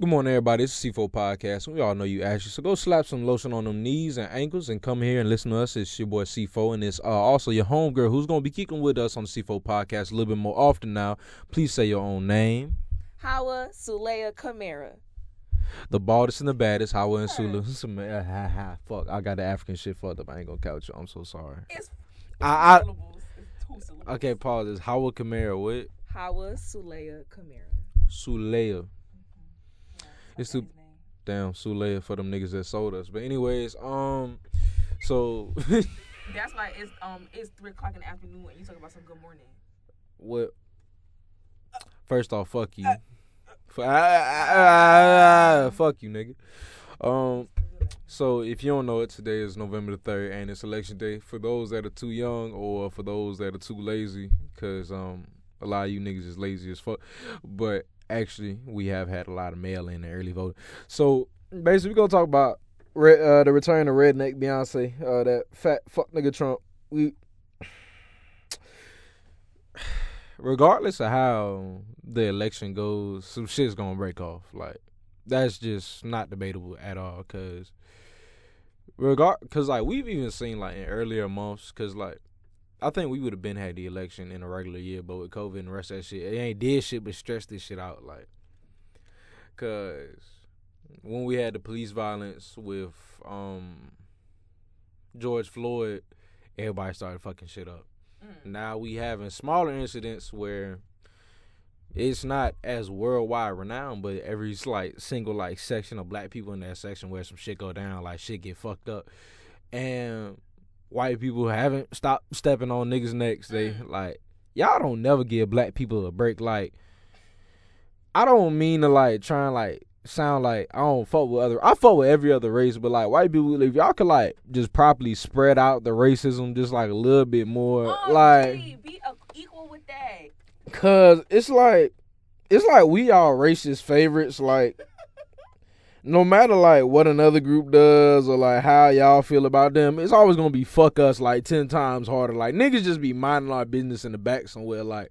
Good morning, everybody. It's the C4 Podcast. We all know you Ashley. So go slap some lotion on them knees and ankles and come here and listen to us. It's your boy C4 and it's uh, also your homegirl who's going to be kicking with us on the C4 Podcast a little bit more often now. Please say your own name. Hawa Sulea Kamara. The baldest and the baddest, Hawa and Sulu. Some- ha, ha, Fuck, I got the African shit fucked up. I ain't going to couch you. I'm so sorry. It's, I- I-. Okay, pause. It's Hawa Kamara what? Hawa Sulea Kamara. Sulea. It's too damn Sulea for them niggas that sold us. But anyways, um, so That's why it's um it's three o'clock in the afternoon and you talk about some good morning. what? First off, fuck you. F- ah, ah, ah, fuck you, nigga. Um, so if you don't know it, today is November the third, and it's election day. For those that are too young, or for those that are too lazy, cause um, a lot of you niggas is lazy as fuck. But actually, we have had a lot of mail in and early voting. So basically, we're gonna talk about uh, the return of redneck Beyonce, uh, that fat fuck nigga Trump. We regardless of how the election goes, some shit's gonna break off. Like that's just not debatable at all. Cause regard, cause like we've even seen like in earlier months, cause like I think we would have been had the election in a regular year, but with COVID and the rest of that shit, it ain't did shit but stress this shit out. Like, cause when we had the police violence with um George Floyd, everybody started fucking shit up Mm. now we having smaller incidents where it's not as worldwide renowned, but every like single like section of black people in that section where some shit go down, like shit get fucked up, and white people haven't stopped stepping on niggas' necks. They mm. like y'all don't never give black people a break. Like I don't mean to like try and like sound like I don't fuck with other. I fuck with every other race, but like white people, if y'all could like just properly spread out the racism just like a little bit more, Oh, like. gee, be equal with that. Cause it's like it's like we all racist favorites. Like no matter like what another group does or like how y'all feel about them, it's always gonna be fuck us like ten times harder. Like niggas just be minding our business in the back somewhere. Like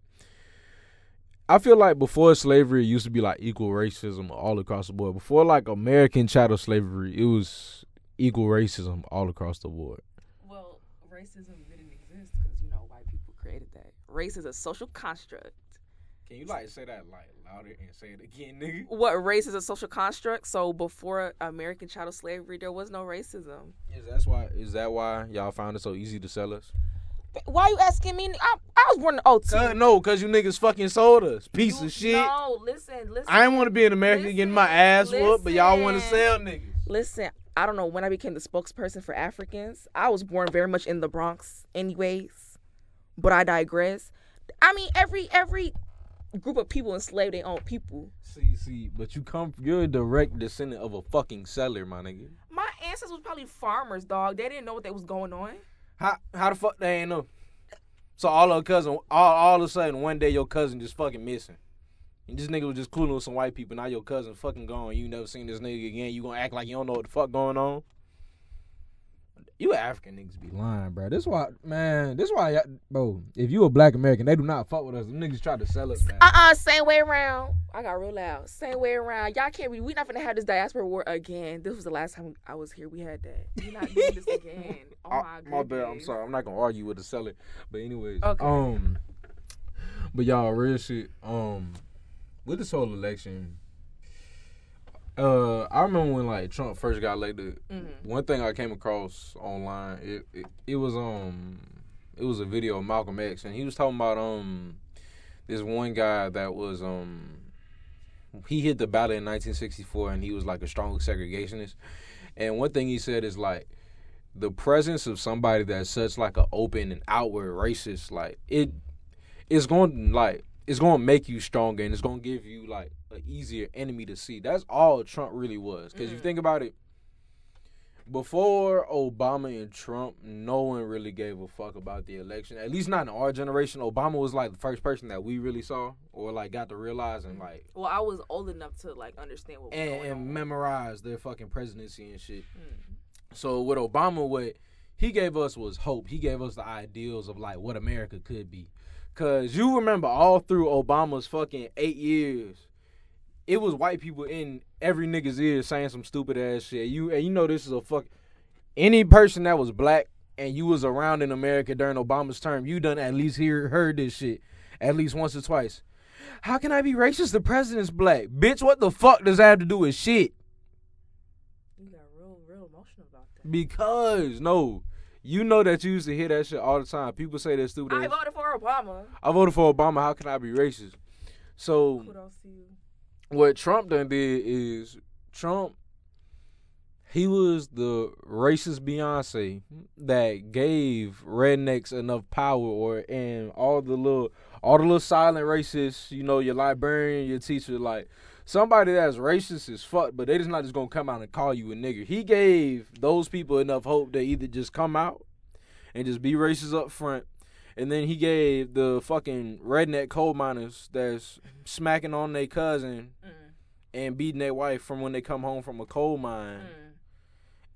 I feel like before slavery it used to be like equal racism all across the board. Before like American chattel slavery, it was equal racism all across the board. Well, racism didn't exist because you know white people created that. Race is a social construct. Can you like say that like louder and say it again, nigga? What race is a social construct? So before American chattel slavery, there was no racism. Is that why? Is that why y'all found it so easy to sell us? Why you asking me? I, I was born in 02. Uh, no, cause you niggas fucking sold us. Piece You- of shit. No, listen, listen. I ain't want to be in America getting my ass Listen, whooped, but y'all want to sell niggas. Listen, I don't know when I became the spokesperson for Africans. I was born very much in the Bronx, anyways. But I digress. I mean, every every group of people enslaved their own people. See, see, but you come, you're a direct descendant of a fucking seller, my nigga. My ancestors was probably farmers, dog. They didn't know what that was going on. How, how the fuck they ain't know? So all of a cousin, all, all of a sudden, one day your cousin just fucking missing. And this nigga was just cooling with some white people. Now your cousin fucking gone. You never seen this nigga again. You gonna act like you don't know what the fuck going on? You African niggas be lying, bro. This why, man. This why, bro. If you a black American, they do not fuck with us. Them niggas try to sell us, man. Uh uh same way around. I got real loud. Same way around. Y'all can't be. We not gonna have this diaspora war again. This was the last time I was here. We had that. We not doing this again. Oh my, my bad. I'm sorry. I'm not gonna argue with the seller. But anyways, Okay. um, but y'all real shit. Um, with this whole election, uh, I remember when like Trump first got elected. Mhm. One thing I came across online, it, it it was um, it was a video of Malcolm X, and he was talking about um, this one guy that was um, he hit the ballot in 1964, and he was like a strong segregationist. And one thing he said is like the presence of somebody that's such like an open and outward racist, like it it's going like it's going to make you stronger and it's going to give you like an easier enemy to see. That's all Trump really was. Because you Mhm. think about it, before Obama and Trump, no one really gave a fuck about the election. At least not in our generation. Obama was like the first person that we really saw or like got to realize and like Well, I was old enough to like understand what was and, and memorize their fucking presidency and shit. Mm. So with Obama, what he gave us was hope. He gave us the ideals of like what America could be. Cause you remember all through Obama's fucking eight years, it was white people in every nigga's ear saying some stupid ass shit. You and you know this is a fuck. Any person that was black and you was around in America during Obama's term, you done at least hear heard this shit at least once or twice. How can I be racist? The president's black, bitch. What the fuck does that have to do with shit? You got real, real emotional about that. Because no, you know that you used to hear that shit all the time. People say that stupid. I ass- voted for Obama. I voted for Obama. How can I be racist? So Kudos to you. what Trump done did is Trump he was the racist Beyonce that gave rednecks enough power or and all the little all the little silent racists, you know, your librarian, your teacher, like somebody that's racist is fuck, but they just not just gonna come out and call you a nigger. He gave those people enough hope to either just come out and just be racist up front. And then he gave the fucking redneck coal miners that's smacking on their cousin Mm, and beating their wife from when they come home from a coal mine. mm.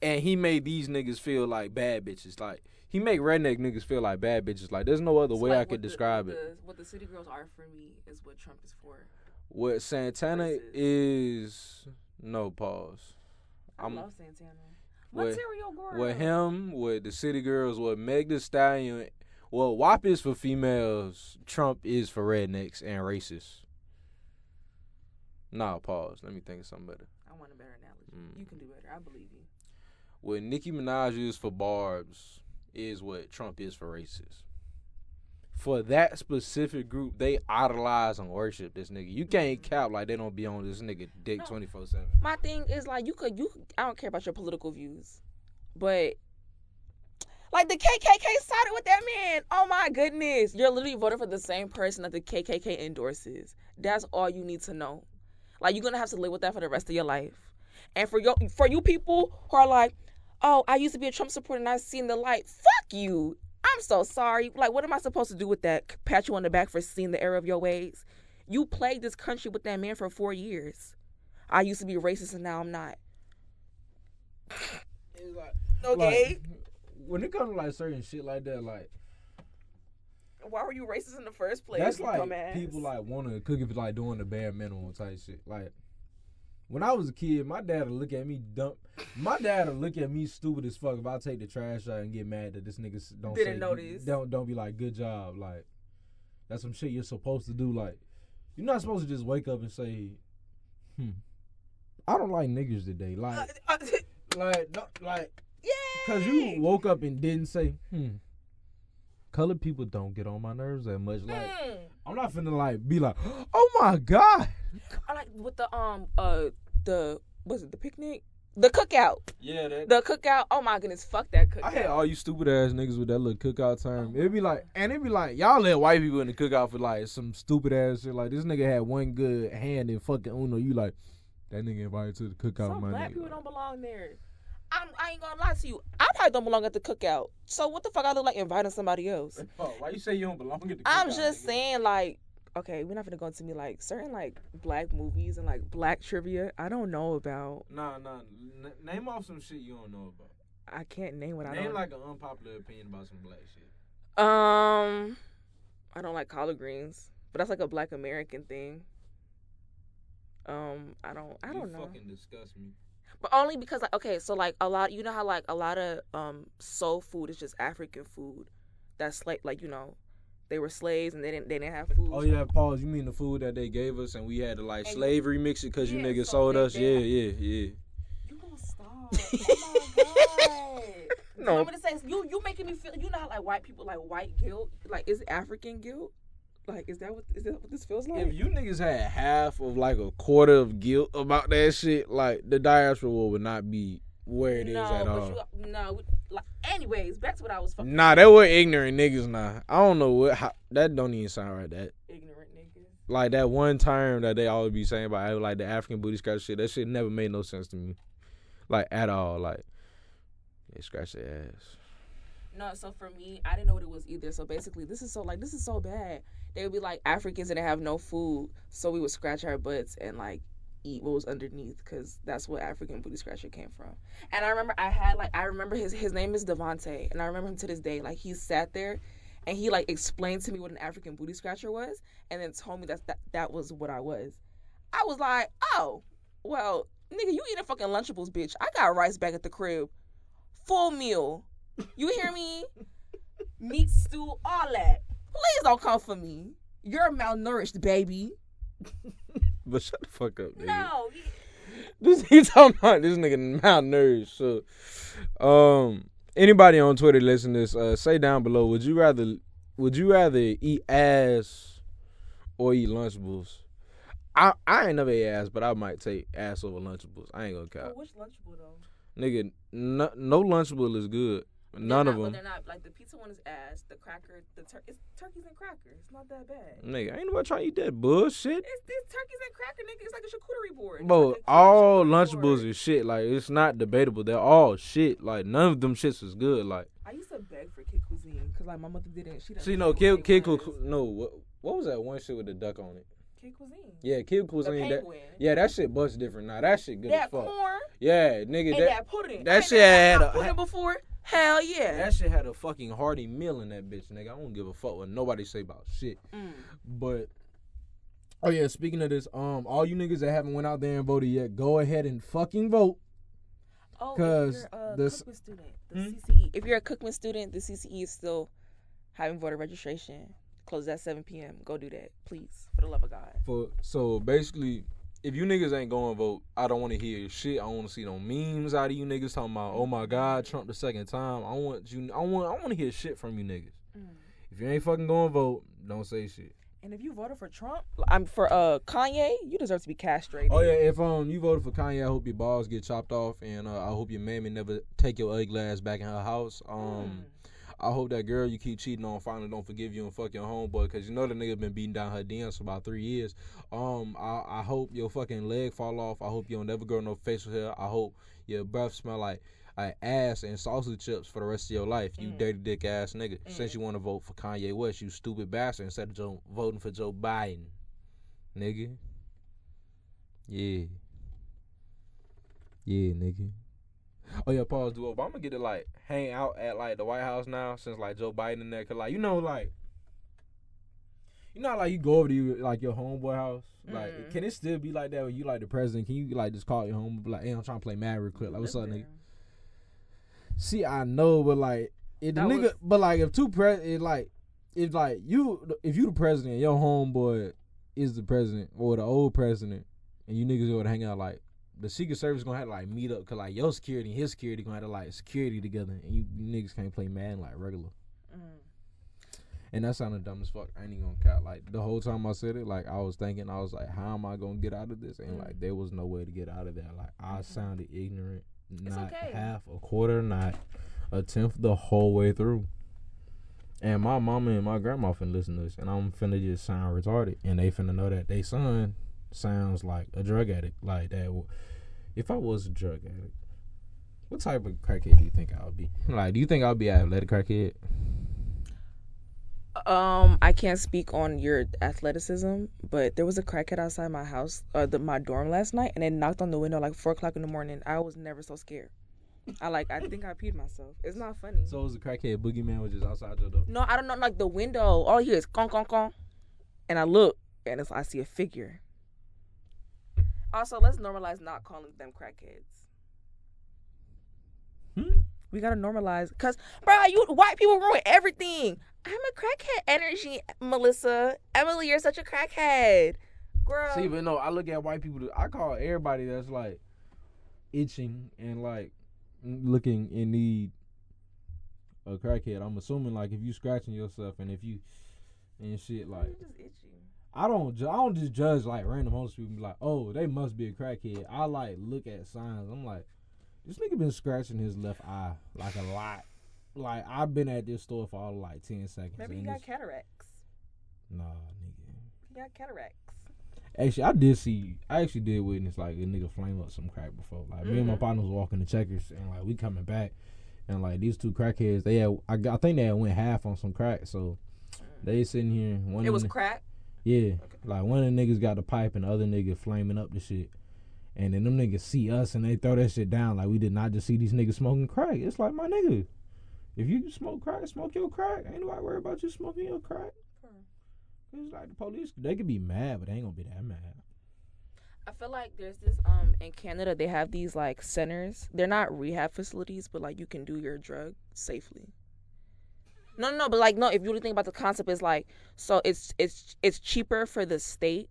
And he made these niggas feel like bad bitches. Like he make redneck niggas feel like bad bitches. Like there's no other way like, I could the- describe it. The, what the city girls are for me is what Trump is for. What Santana Versus- is no pause. I I'm love Santana. with- Material girl. with him, with the city girls, with Meg the Stallion. Well, WAP is for females. Trump is for rednecks and racists. Nah, pause. Let me think of something better. I want a better analogy. Mm. You can do better. I believe you. What Nicki Minaj is for barbs is what Trump is for racists. For that specific group, they idolize and worship this nigga. You can't cap like they don't be on this nigga dick twenty four seven. My thing is like you could you. I don't care about your political views, but like the KKK sided with that man. Oh my goodness, you're literally voting for the same person that the KKK endorses. That's all you need to know. Like you're gonna have to live with that for the rest of your life. And for your for you people who are like, oh, I used to be a Trump supporter and I've seen the light. Fuck you. I'm so sorry. Like, what am I supposed to do with that? Pat you on the back for seeing the error of your ways. You plagued this country with that man for four years. I used to be racist and now I'm not. Okay. Like, when it comes to like certain shit like that, like Why were you racist in the first place? that's like dumbass? people like want to cook if like doing the bare minimum type shit. Like when I was a kid, my dad would look at me dumb. My dad would look at me stupid as fuck if I take the trash out and get mad that this nigga don't Didn't say, notice. Don't don't be like good job. Like that's some shit you're supposed to do. Like you're not supposed to just wake up and say, hmm, I don't like niggas today. Like Uh, uh, like like yeah. Cause you woke up and didn't say, hmm. Colored people don't get on my nerves that much. Like Mm. I'm not finna like be like, oh my god. I like with the um uh the was it the picnic the cookout Yeah, that. the cookout oh my goodness fuck that cookout I had all you stupid ass niggas with that little cookout term. It'd be like, and it'd be like, y'all let white people in the cookout for like some stupid ass shit. Like this nigga had one good hand in fucking Uno. You like, that nigga invited to the cookout, some my black nigga. people don't belong there. I'm, I ain't gonna lie to you. I probably don't belong at the cookout. So what the fuck I look like inviting somebody else? Why you say you don't belong at the I'm just saying, like, okay, we're not gonna go into me like certain like black movies and like black trivia. I don't know about. Nah, nah. N- name off some shit you don't know about. I can't name what I Name don't. like an unpopular opinion about some black shit. um, I don't like collard greens, but that's like a black American thing. Um, I don't. I you don't know. fucking disgust me. But only because like okay, so like a lot you know how like a lot of um soul food is just African food. That's like like you know, they were slaves and they didn't they didn't have food. Oh yeah, pause. You mean the food that they gave us and we had to like And- slavery mix it because you niggas so sold us? Yeah, yeah, yeah. You gonna stop? Oh my god! No. I'm gonna say you you making me feel you know how like white people like white guilt like is it African guilt? Like is that what is that what this feels like? If you niggas had half of like a quarter of guilt about that shit, like the diaspora would not be where it is no, at but all. you no. Like, anyways, back to what I was fucking Nah, they were ignorant niggas. Nah, I don't know what how, that don't even sound right. That ignorant niggas. like that one term that they always be saying about like the African booty scratch shit. That shit never made no sense to me, like at all. Like they scratch their ass. No, so for me, I didn't know what it was either. So basically, this is so like this is so bad. They would be like Africans didn't have no food, so we would scratch our butts and like eat what was underneath because that's what African booty scratcher came from. And I remember I had like I remember his his name is Devonte, and I remember him to this day. Like he sat there, and he like explained to me what an African booty scratcher was, and then told me that that that was what I was. I was like, oh, well, nigga, you eating fucking Lunchables, bitch. I got rice back at the crib. Full meal. You hear me? Meat stew, all that. Please don't come for me. You're malnourished, baby. But shut the fuck up, nigga. No. This he talking about this nigga malnourished. So, um, anybody on Twitter listen to this, uh, say down below. Would you rather would you rather eat ass or eat Lunchables? I I ain't never ate ass, but I might take ass over Lunchables. I ain't gonna Oh, count. which Lunchable though? Nigga, no, no Lunchable is good. None They're of them. They're not like the pizza one is ass. The cracker, the tur- it's turkeys and crackers. It's not that bad. Nigga, ain't nobody trying to eat that bullshit. It's these turkeys and cracker nigga. It's like a charcuterie board. It's Bro, like all Lunchables is shit. Like it's not debatable. They're all shit. Like none of them shits is good. Like I used to beg for Kid Cuisine because like my mother didn't. She didn't see, no kid, kid, was. no. What, what was that one shit with the duck on it? Kid Cuisine. Yeah, kid cuisine. That, yeah, that shit bust different. Nah, that shit good as fuck. corn Yeah, nigga, that that, pudding. that I shit had had a- pudding before. Hell yeah. that shit had a fucking hearty meal in that bitch, nigga. I don't give a fuck what nobody say about shit. Mm. But oh yeah, speaking of this, um, all you niggas that haven't went out there and voted yet, go ahead and fucking vote. Oh, 'Cause if you're a this- Cookman student, the Hmm? CCE. If you're a Cookman student, the CCE is still having voter registration. Closes at 7 p.m. Go do that, please, for the love of God. For so basically, if you niggas ain't going to vote, I don't want to hear shit. I don't want to see no memes out of you niggas talking about, oh my god, Trump the second time. I want you. I want. I want to hear shit from you niggas. Mm. If you ain't fucking going to vote, don't say shit. And if you voted for Trump, I'm for uh Kanye. You deserve to be castrated. Oh yeah, if um you voted for Kanye, I hope your balls get chopped off, and uh, I hope your mammy never take your ugly ass back in her house. Um, Mm. I hope that girl you keep cheating on finally don't forgive you and fuck your homeboy, because you know the nigga been beating down her DMs for about three years. Um, I I hope your fucking leg fall off. I hope you don't ever grow no facial hair. I hope your breath smell like. Like ass and sausage chips for the rest of your life, you Mm. dirty dick ass nigga. Since Mm. you want to vote for Kanye West, you stupid bastard, instead of Joe, voting for Joe Biden, nigga. Yeah. Yeah, nigga. Oh yeah, pause. Do Obama get to like hang out at like the White House now since like Joe Biden in there? Cause like you know like, you know how, like you go over to you like your homeboy house. Like, Mm. can it still be like that when you like the president? Can you like just call your home be like, hey, I'm trying to play Madden real quick. Like, what's up, nigga? See, I know, but like, if the That nigga, was- but like, if two pres, it like, if like you, if you the president, your homeboy is the president or the old president, and you niggas go to hang out, like, the Secret Service gonna have to like meet up, cause like your security and his security gonna have to like security together, and you, you niggas can't play Madden like regular. Mm. And that sounded dumb as fuck. I ain't even gonna count. Like the whole time I said it, like I was thinking, I was like, how am I gonna get out of this? And Mm. like there was no way to get out of that. Like I sounded ignorant, not okay. half, a quarter, not a tenth the whole way through. And my mama and my grandma finna listen to this, and I'm finna just sound retarded, and they finna know that they son sounds like a drug addict. Like that. If I was a drug addict, what type of crackhead do you think I would be? Like, do you think I'd be an athletic crackhead? Um, I can't speak on your athleticism, but there was a crackhead outside my house, uh, the, my dorm last night, and it knocked on the window like four o'clock in the morning. I was never so scared. I like, I think I peed myself. It's not funny. So it was a crackhead boogeyman was just outside your door. no, I don't know. Like the window, all I hear is con con con, and I look, and it's I see a figure. Also, let's normalize not calling them crackheads. Hmm? We gotta normalize, cause, bro, you white people ruin everything. I'm a crackhead energy, Melissa. Emily, you're such a crackhead, girl. See, but no, I look at white people. I call everybody that's like itching and like looking in need a crackhead. I'm assuming like if you scratching yourself and if you and shit like You're just itchy. I don't ju- I don't just judge like random homeless people and be like oh they must be a crackhead. I like look at signs. I'm like this nigga been scratching his left eye like a lot. Like I've been at this store for all like ten seconds. Maybe he got this- cataracts. nah, nigga. He got cataracts. Actually, I did see. I actually did witness like a nigga flame up some crack before. Like me and my Mhm. partner was walking the checkers, and like we coming back, and like these two crackheads, they had. I, I think they had went half on some crack, so they sitting here. One It was the, crack. Yeah, like one of the niggas got the pipe, and the other nigga flaming up the shit. And then them niggas see us and they throw that shit down like we did not just see these niggas smoking crack. It's like my nigga, if you smoke crack, smoke your crack. Ain't nobody worry about you smoking your crack. It's like the police, they could be mad, but they ain't gonna be that mad. I feel like there's this um in Canada they have these like centers. They're not rehab facilities, but like you can do your drug safely. No, no, no, but like no, if you really think about the concept is like so it's it's it's cheaper for the state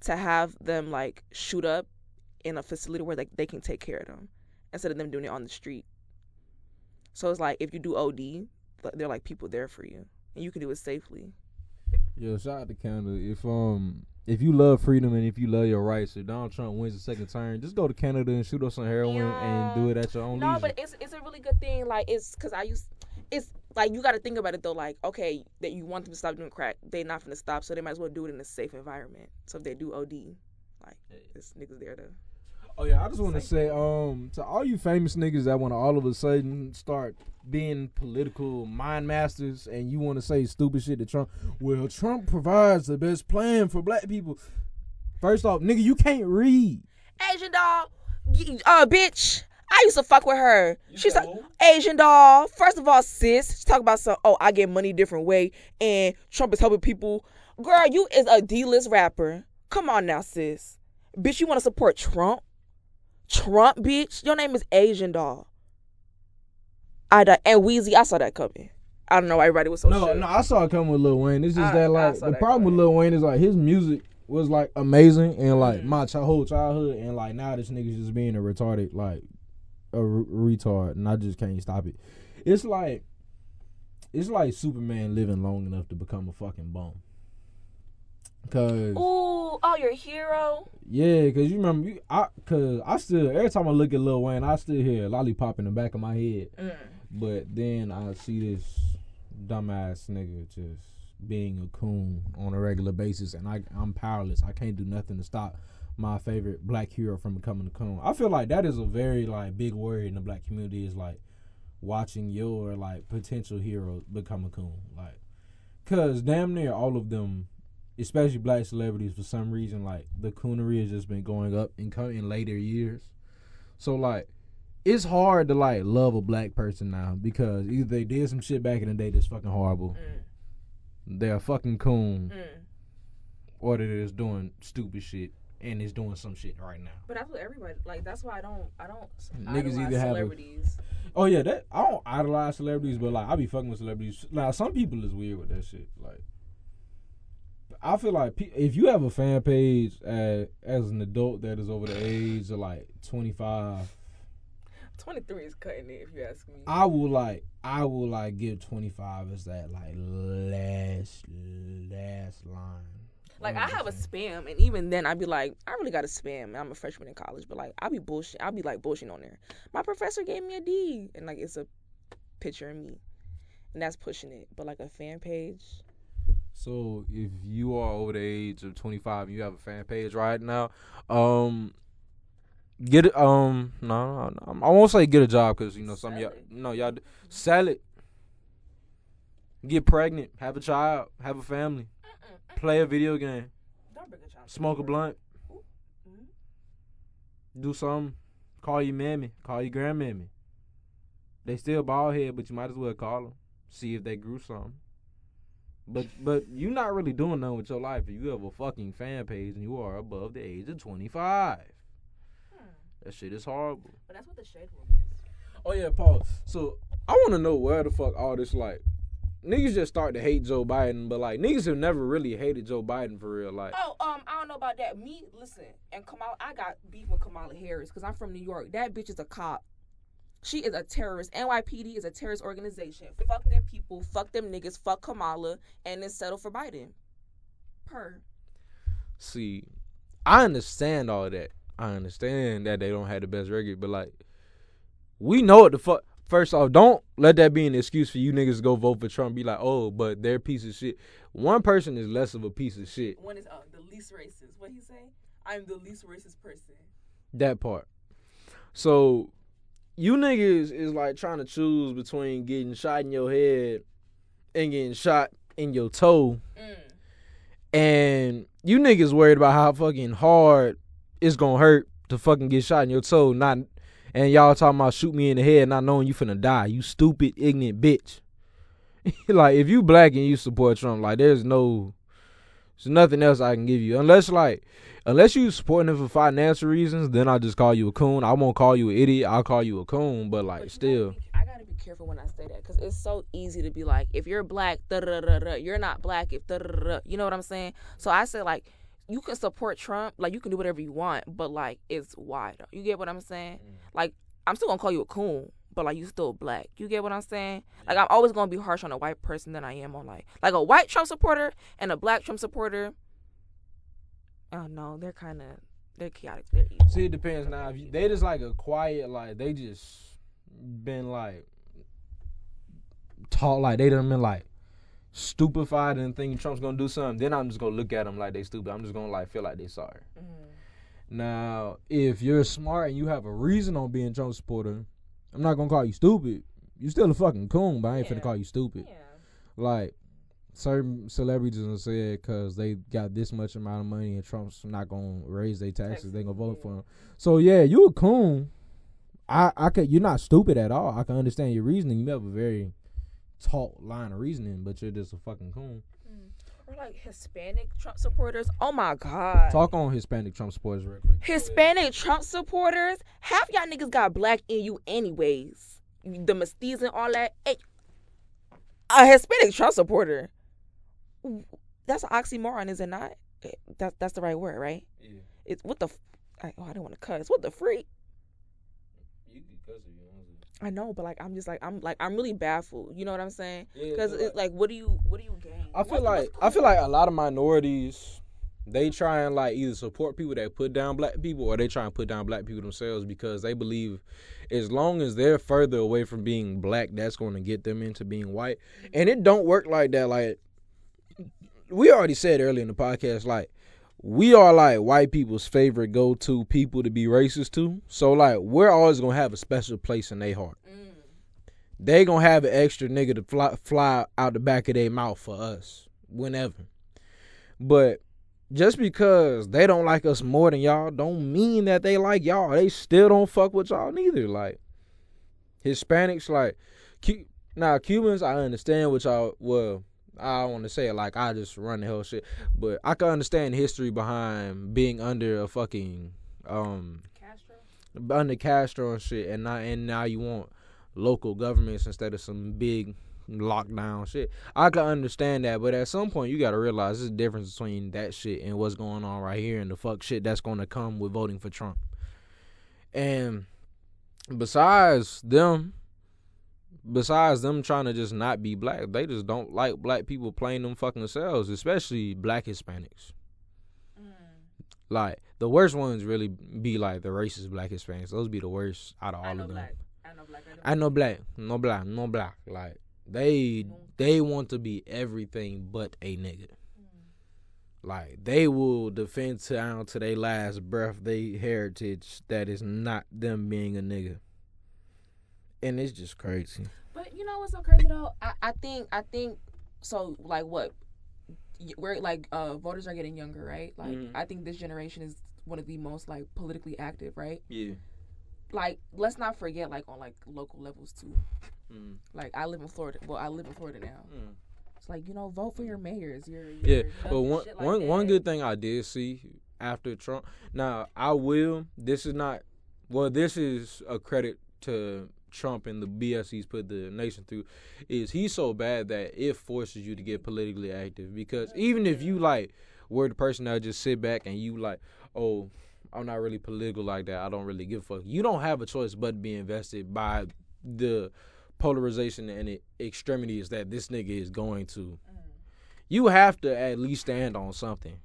to have them like shoot up in a facility where like they can take care of them instead of them doing it on the street. So it's like if you do OD, they're like people there for you and you can do it safely. Yo, shout out to Canada. If um if you love freedom and if you love your rights, if Donald Trump wins the second term, just go to Canada and shoot up some heroin and do it at your own No, leisure. but it's it's a really good thing. Like it's because I used it's like you got to think about it though. Like okay, that you want them to stop doing crack, they not gonna stop, so they might as well do it in a safe environment. So if they do OD, like this niggas there to. Oh yeah, I just want to say, um, to all you famous niggas that want to all of a sudden start being political mind masters, and you want to say stupid shit to Trump. Well, Trump provides the best plan for black people. First off, nigga, you can't read. Asian doll, y- uh, bitch. I used to fuck with her. She's like Asian doll. First of all, sis, she talk about some. Oh, I get money different way, and Trump is helping people. Girl, you is a D-list rapper. Come on now, sis. Bitch, you want to support Trump? Trump, bitch. Your name is Asian doll. I di- and Weezy, I saw that coming. I don't know why everybody was so No, shook. no, I saw it coming with Lil Wayne. It's just I- that like the that problem with. Lil Wayne is like his music was like amazing and like Mhm. my ch- whole childhood and like now this nigga's just being a retarded like a re- retard and I just can't stop it. It's like it's like Superman living long enough to become a fucking bum. Cause Ooh, oh, your hero. yeah, cause you remember you, I cause I still every time I look at Lil Wayne I still hear lollipop in the back of my head. Mm. But then I see this dumbass nigga just being a coon on a regular basis, and I I'm powerless. I can't do nothing to stop my favorite black hero from becoming a coon. I feel like that is a very like big worry in the black community is like watching your like potential hero become a coon, like because damn near all of them. Especially black celebrities, for some reason, like the coonery has just been going up in co- in later years. So like, it's hard to like love a black person now because either they did some shit back in the day that's fucking horrible, Mm. they're a fucking coon, Mm. or they're just doing stupid shit and is doing some shit right now. But that's what everybody like. That's why I don't. I don't. Niggas either have a- celebrities. Oh yeah, that I don't idolize celebrities, but like I be fucking with celebrities. Now some people is weird with that shit. Like I feel like if you have a fan page uh, as an adult that is over the age of like twenty five. Twenty three is cutting it, if you ask me. I will like I will like give twenty five as that like last last line. Like I have a saying? spam, and even then I'd be like, I really got a spam. I'm a freshman in college, but like I'll be bullshit. I'll be like bullshitting on there. My professor gave me a D, and like it's a picture of me, and that's pushing it. But like a fan page, So if you are over the age of twenty five, you have a fan page right now. Um, get it. Um, no, no, no, I won't say get a job because you know some y'all. No, y'all sell it. Get pregnant, have a child, have a family, play a video game, don't bring a child. smoke a blunt, do something. Call your mammy, call your grandmammy. They still bald head, but you might as well call them. See if they grew something. But but you're not really doing nothing with your life if you have a fucking fan page and you are above the age of twenty five. Hmm. That shit is horrible. But that's what the shade room is. Oh yeah, Paul. So I want to know where the fuck all this like niggas just start to hate Joe Biden, but like niggas have never really hated Joe Biden for real. Like Oh, um, I don't know about that. Me, listen, and Kamala, I got beef with Kamala Harris because I'm from New York. That bitch is a cop. She is a terrorist. NYPD is a terrorist organization. Fuck them people. Fuck them niggas. Fuck Kamala, and then settle for Biden. Per. see, I understand all that. I understand that they don't have the best record, but like, we know what the fuck. First off, don't let that be an excuse for you niggas to go vote for Trump. Be like, oh, but they're a piece of shit. One person is less of a piece of shit. One is uh, the least racist. What he say? I'm the least racist person. That part. So, you niggas is like trying to choose between getting shot in your head and getting shot in your toe. Mm. And you niggas worried about how fucking hard it's gonna hurt to fucking get shot in your toe, not and y'all talking about shoot me in the head not knowing you finna die. You stupid, ignorant bitch. like if you black and you support Trump, like there's no There's nothing else I can give you unless like unless you supporting him for financial reasons. Then I'll just call you a coon. I won't call you an idiot. I'll call you a coon. But like But still, I gotta be careful when I say that because it's so easy to be like, if you're black, you're not black. If you know what I'm saying? So I say like, you can support Trump, like you can do whatever you want, but like it's wider. You get what I'm saying? Mm. Like I'm still gonna call you a coon, but like you still black. You get what I'm saying? Like I'm always gonna be harsh on a white person than I am on like like a white Trump supporter and a black Trump supporter. Oh no, they're kind of they're chaotic. They're evil. see, it depends now. If you, they just like a quiet, like they just been like taught, like they done been like stupefied and thinking Trump's gonna do something. Then I'm just gonna look at them like they stupid. I'm just gonna like feel like they sorry. Mm-hmm. Now, if you're smart and you have a reason on being Trump supporter, I'm not gonna call you stupid. You still a fucking coon, but I ain't Yeah. finna call you stupid. Yeah. Like certain celebrities have said because they got this much amount of money and Trump's not gonna raise their taxes, they gonna vote for him. So yeah, you a coon. I I could. You're not stupid at all. I can understand your reasoning. You have a very taught line of reasoning, but you're just a fucking coon. Or like Hispanic Trump supporters. Oh my god. Talk on Hispanic Trump supporters real quick. Hispanic Trump supporters. Half y'all niggas got black in you anyways. The mestiz and all that. Hey, a Hispanic Trump supporter. That's an oxymoron, is it not? Eh, That's that's the right word, right? Yeah. It's what the. f- I, oh, I didn't want to cuss. What the freak? You can cuss if you want I know, but like I'm just like I'm like I'm really baffled. You know what I'm saying? to. Because it's like, what do you what do you gain? I feel What's- like what's I feel like a lot of minorities they try and like either support people that put down black people or they try and put down black people themselves because they believe as long as they're further away from being black that's going to get them into being white and it don't work like that like we already said earlier in the podcast like we are like white people's favorite go-to people to be racist to so like we're always to have a special place in their heart Mm. they gonna have an extra nigga to fly, fly out the back of their mouth for us whenever. But just because they don't like us more than y'all, don't mean that they like y'all. They still don't fuck with y'all neither. Like Hispanics, like now Cubans, I understand what y'all. Well, I don't want to say it like I just run the hell shit, but I can understand history behind being under a fucking um Castro. under Castro and shit, and now and now you want local governments instead of some big lockdown shit. I can understand that, but at some point you gotta realize there's a difference between that shit and what's going on right here and the fuck shit that's gonna come with voting for Trump. And besides them, besides them trying to just not be black, they just don't like black people playing them fucking selves, especially black Hispanics. Mm. Like the worst ones really be like the racist black Hispanics. Those be the worst out of all of them. black. I know black. I know black, no black, no black. Like they mm. they want to be everything but a nigga. Mm. Like they will defend down to their last breath their heritage that is not them being a nigga. And it's just crazy. But you know what's so crazy though? I, I think I think so. Like what? We're like uh voters are getting younger, right? Like Mhm. I think this generation is one of the most like politically active, right? Yeah. Like let's not forget like on like local levels too. Mm. Like I live in Florida. Well, I live in Florida now. Mm. It's like you know, vote for your mayors. Your, your Yeah, but and one shit like one one that. good thing I did see after Trump. Now I will. This is not. Well, this is a credit to Trump and the BS he's put the nation through. Is he's so bad that it forces you to get politically active because even if you like were the person that just sit back and you like, oh, I'm not really political like that. I don't really give a fuck. You don't have a choice but to be invested by the polarization and the extremities that this nigga is going to you have to at least stand on something.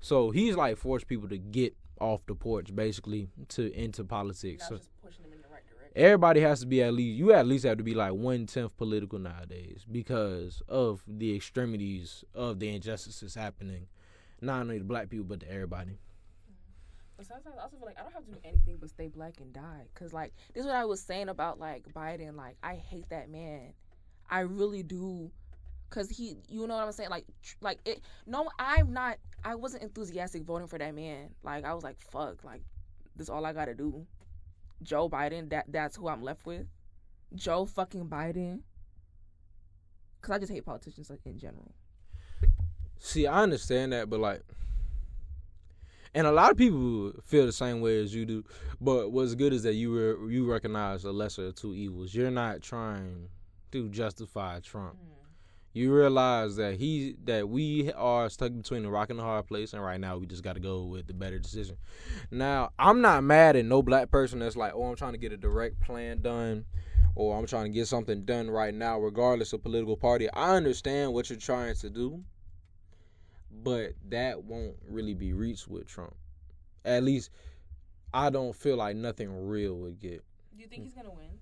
So he's like forced people to get off the porch basically to into politics. So everybody has to be at least you at least have to be like one tenth political nowadays because of the extremities of the injustices happening, not only to black people but to everybody. But sometimes I also feel like I don't have to do anything but stay black and die. Cause like this is what I was saying about like Biden. Like I hate that man. I really do. Cause he, you know what I'm saying? Like, tr- like it. No, I'm not. I wasn't enthusiastic voting for that man. Like I was like, fuck. Like this all I gotta do. Joe Biden. That that's who I'm left with. Joe fucking Biden. Cause I just hate politicians like in general. See, I understand that, but like, and a lot of people feel the same way as you do. But what's good is that you re- you recognize the lesser of two evils. You're not trying to justify Trump. Mm. You realize that he that we are stuck between the rock and the hard place, and right now we just got to go with the better decision. Now, I'm not mad at no black person that's like, oh, I'm trying to get a direct plan done, or I'm trying to get something done right now, regardless of political party. I understand what you're trying to do, but that won't really be reached with Trump. At least, I don't feel like nothing real would get. Do you think he's gonna win?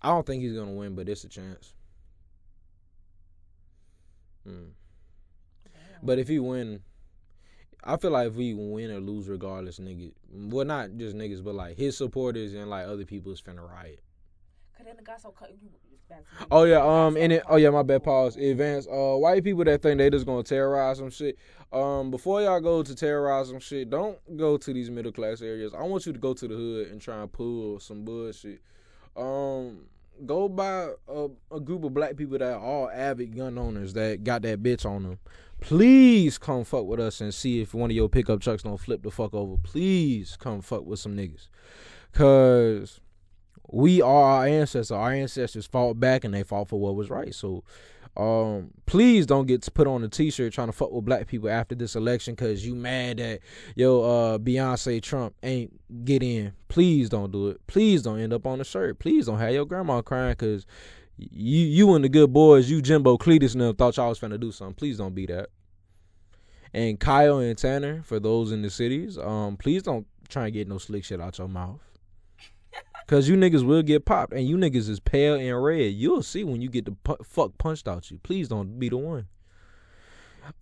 I don't think he's gonna win, but it's a chance. Hmm. But if he win, I feel like if we win or lose, regardless, nigga. Well, not just niggas, but like his supporters and like other people is finna riot. Cause then the guy so cut. Oh yeah, um, and it. Oh yeah, my bad. Pause. Advance. Uh, white people that think they just gonna terrorize some shit. Um, before y'all go to terrorize some shit, don't go to these middle class areas. I want you to go to the hood and try and pull some bullshit. Um, go by a, a group of black people that are all avid gun owners that got that bitch on them. Please come fuck with us and see if one of your pickup trucks don't flip the fuck over. Please come fuck with some niggas, cause we are our ancestors. Our ancestors fought back and they fought for what was right. So, um, please don't get put on a t-shirt trying to fuck with black people after this election because you mad that yo uh Beyonce Trump ain't get in. Please don't do it. Please don't end up on the shirt. Please don't have your grandma crying because you you and the good boys, you Jimbo Cletus and them thought y'all was finna do something. Please don't be that. And Kyle and Tanner, for those in the cities, um, please don't try and get no slick shit out your mouth. Cause you niggas will get popped, and you niggas is pale and red. You'll see when you get the pu- fuck punched out you. Please don't be the one.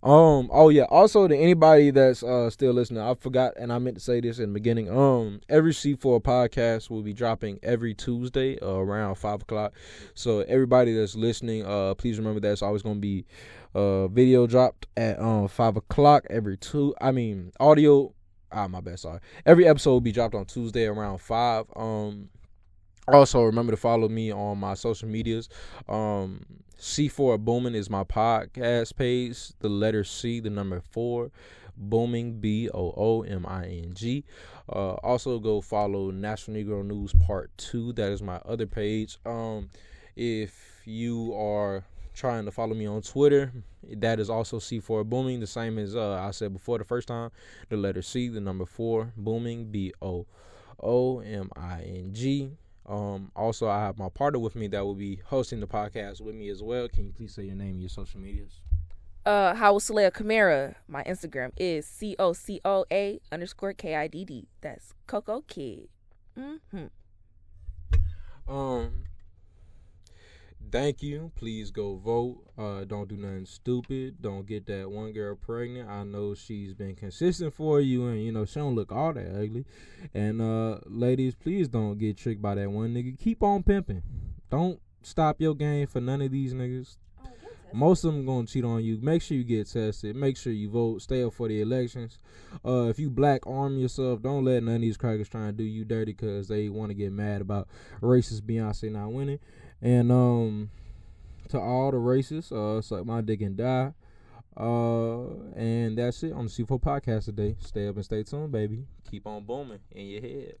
Um. Oh yeah. Also, to anybody that's uh still listening, I forgot, and I meant to say this in the beginning. Um, every C4 podcast will be dropping every Tuesday uh, around five o'clock. So everybody that's listening, uh, please remember that it's always gonna be uh video dropped at um five o'clock every two. I mean audio. Ah, my bad. Sorry. Every episode will be dropped on Tuesday around five. Um. Also, remember to follow me on my social medias. Um, C4 Booming is my podcast page. The letter C, the number four, Booming, B O O M I N G. Uh, also, go follow National Negro News Part 2. That is my other page. Um, if you are trying to follow me on Twitter, that is also C4 Booming. The same as uh, I said before the first time. The letter C, the number four, Booming, B O O M I N G. Um, also, I have my partner with me that will be hosting the podcast with me as well. Can you please say your name and your social medias? Uh, Hawa Sulea Camara. My Instagram is C O C O A underscore K I D D. That's Coco Kid. Mm-hmm. Um, thank you. Please go vote. Uh, don't do nothing stupid. Don't get that one girl pregnant. I know she's been consistent for you, and you know she don't look all that ugly. And uh, ladies, please don't get tricked by that one nigga. Keep on pimping. Don't stop your game for none of these niggas. Most of them gonna cheat on you. Make sure you get tested. Make sure you vote. Stay up for the elections. Uh, if you black, arm yourself. Don't let none of these crackers try and do you dirty because they want to get mad about racist Beyonce not winning. And um, to all the racists, uh, suck my dick and die. Uh, and that's it on the C4 podcast today. Stay up and stay tuned, baby. Keep on booming in your head.